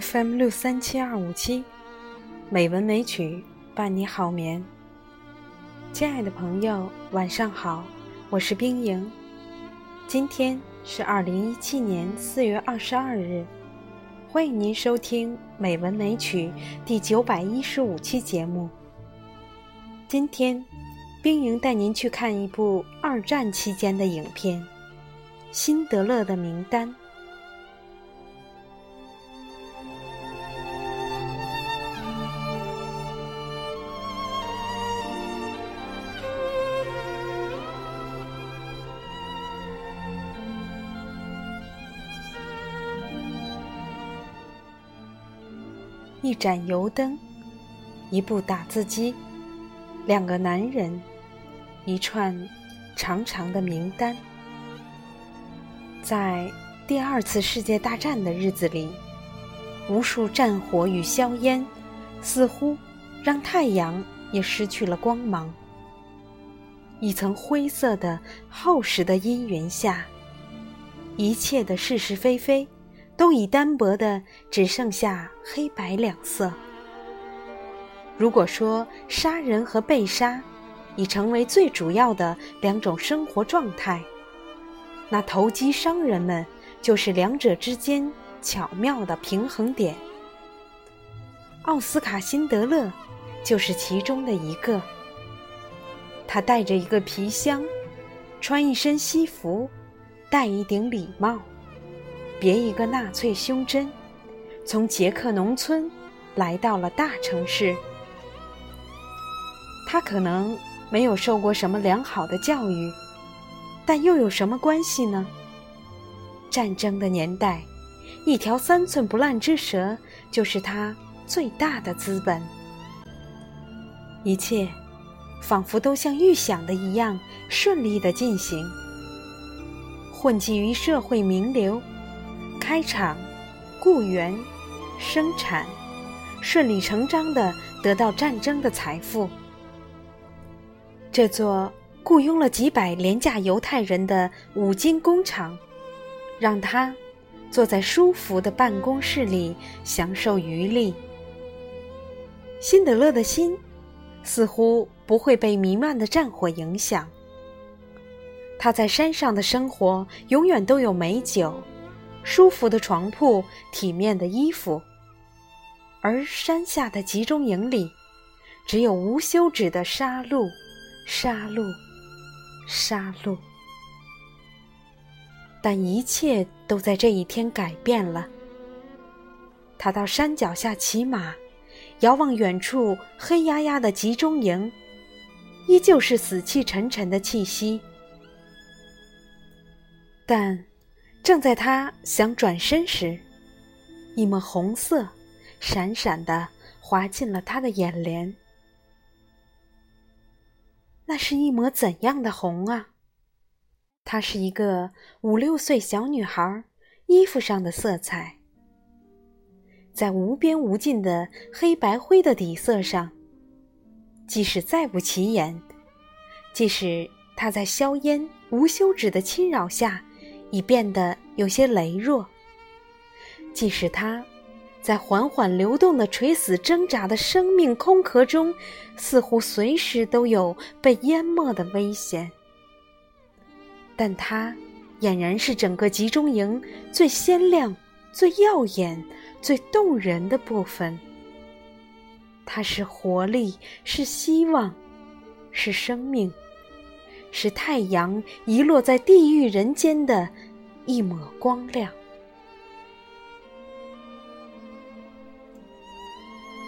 FM 六三七二五七，美文美曲伴你好眠。亲爱的朋友，晚上好，我是冰莹。今天是二零一七年四月二十二日，欢迎您收听《美文美曲》第九百一十五期节目。今天，冰莹带您去看一部二战期间的影片《辛德勒的名单》。一盏油灯，一部打字机，两个男人，一串长长的名单。在第二次世界大战的日子里，无数战火与硝烟，似乎让太阳也失去了光芒。一层灰色的厚实的阴云下，一切的是是非非。都已单薄的只剩下黑白两色。如果说杀人和被杀已成为最主要的两种生活状态，那投机商人们就是两者之间巧妙的平衡点。奥斯卡·辛德勒就是其中的一个。他带着一个皮箱，穿一身西服，戴一顶礼帽。别一个纳粹胸针，从捷克农村来到了大城市。他可能没有受过什么良好的教育，但又有什么关系呢？战争的年代，一条三寸不烂之舌就是他最大的资本。一切仿佛都像预想的一样顺利的进行。混迹于社会名流。开厂、雇员、生产，顺理成章的得到战争的财富。这座雇佣了几百廉价犹太人的五金工厂，让他坐在舒服的办公室里享受余力。辛德勒的心似乎不会被弥漫的战火影响。他在山上的生活永远都有美酒。舒服的床铺，体面的衣服，而山下的集中营里，只有无休止的杀戮、杀戮、杀戮。但一切都在这一天改变了。他到山脚下骑马，遥望远处黑压压的集中营，依旧是死气沉沉的气息，但。正在他想转身时，一抹红色闪闪的滑进了他的眼帘。那是一抹怎样的红啊？它是一个五六岁小女孩衣服上的色彩，在无边无尽的黑白灰的底色上，即使再不起眼，即使她在硝烟无休止的侵扰下。已变得有些羸弱。即使他，在缓缓流动的垂死挣扎的生命空壳中，似乎随时都有被淹没的危险，但他俨然是整个集中营最鲜亮、最耀眼、最动人的部分。它是活力，是希望，是生命。是太阳遗落在地狱人间的一抹光亮。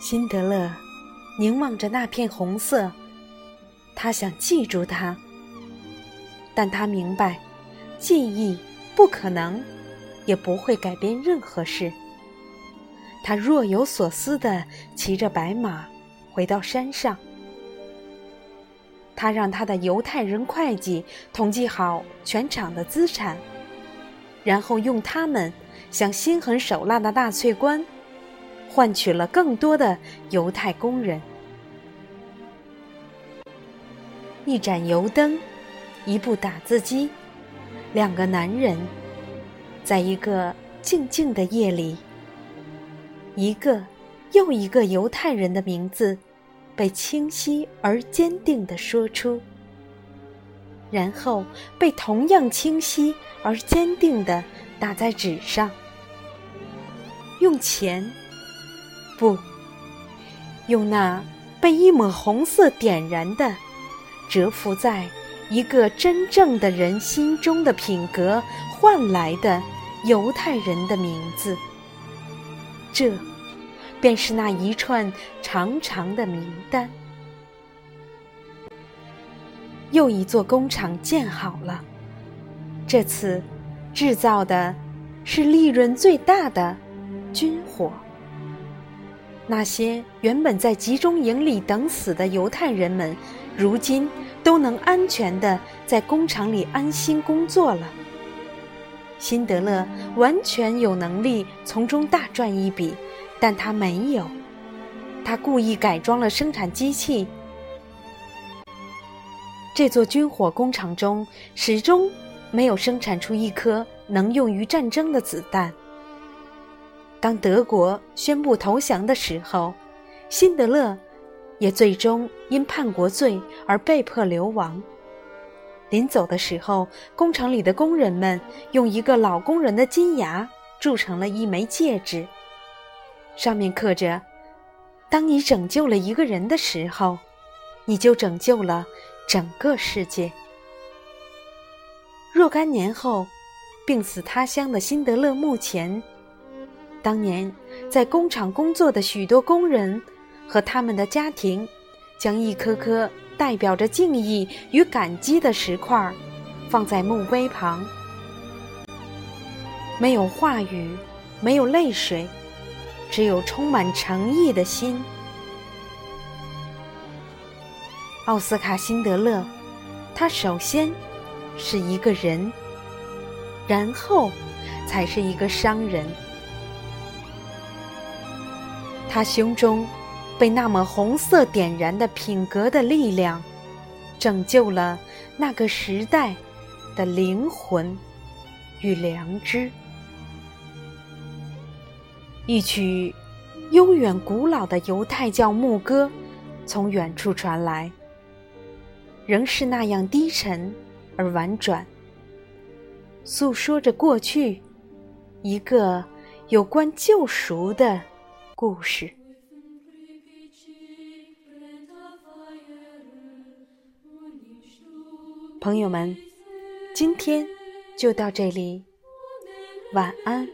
辛德勒凝望着那片红色，他想记住它，但他明白，记忆不可能，也不会改变任何事。他若有所思地骑着白马回到山上。他让他的犹太人会计统计好全厂的资产，然后用他们向心狠手辣的纳粹官换取了更多的犹太工人。一盏油灯，一部打字机，两个男人，在一个静静的夜里，一个又一个犹太人的名字被清晰而坚定地说出，然后被同样清晰而坚定地打在纸上。用钱，不，用那被一抹红色点燃的、蛰伏在一个真正的人心中的品格换来的犹太人的名字。这，便是那一串长长的名单。又一座工厂建好了，这次制造的是利润最大的。军火。那些原本在集中营里等死的犹太人们，如今都能安全的在工厂里安心工作了。辛德勒完全有能力从中大赚一笔，但他没有。他故意改装了生产机器。这座军火工厂中始终没有生产出一颗能用于战争的子弹。当德国宣布投降的时候，辛德勒也最终因叛国罪而被迫流亡。临走的时候，工厂里的工人们用一个老工人的金牙铸成了一枚戒指，上面刻着：“当你拯救了一个人的时候，你就拯救了整个世界。”若干年后，病死他乡的辛德勒墓前。当年在工厂工作的许多工人和他们的家庭，将一颗颗代表着敬意与感激的石块放在墓碑旁。没有话语，没有泪水，只有充满诚意的心。奥斯卡·辛德勒，他首先是一个人，然后才是一个商人。他胸中被那么红色点燃的品格的力量，拯救了那个时代的灵魂与良知。一曲悠远古老的犹太教牧歌从远处传来，仍是那样低沉而婉转，诉说着过去一个有关救赎的。故事，朋友们，今天就到这里，晚安。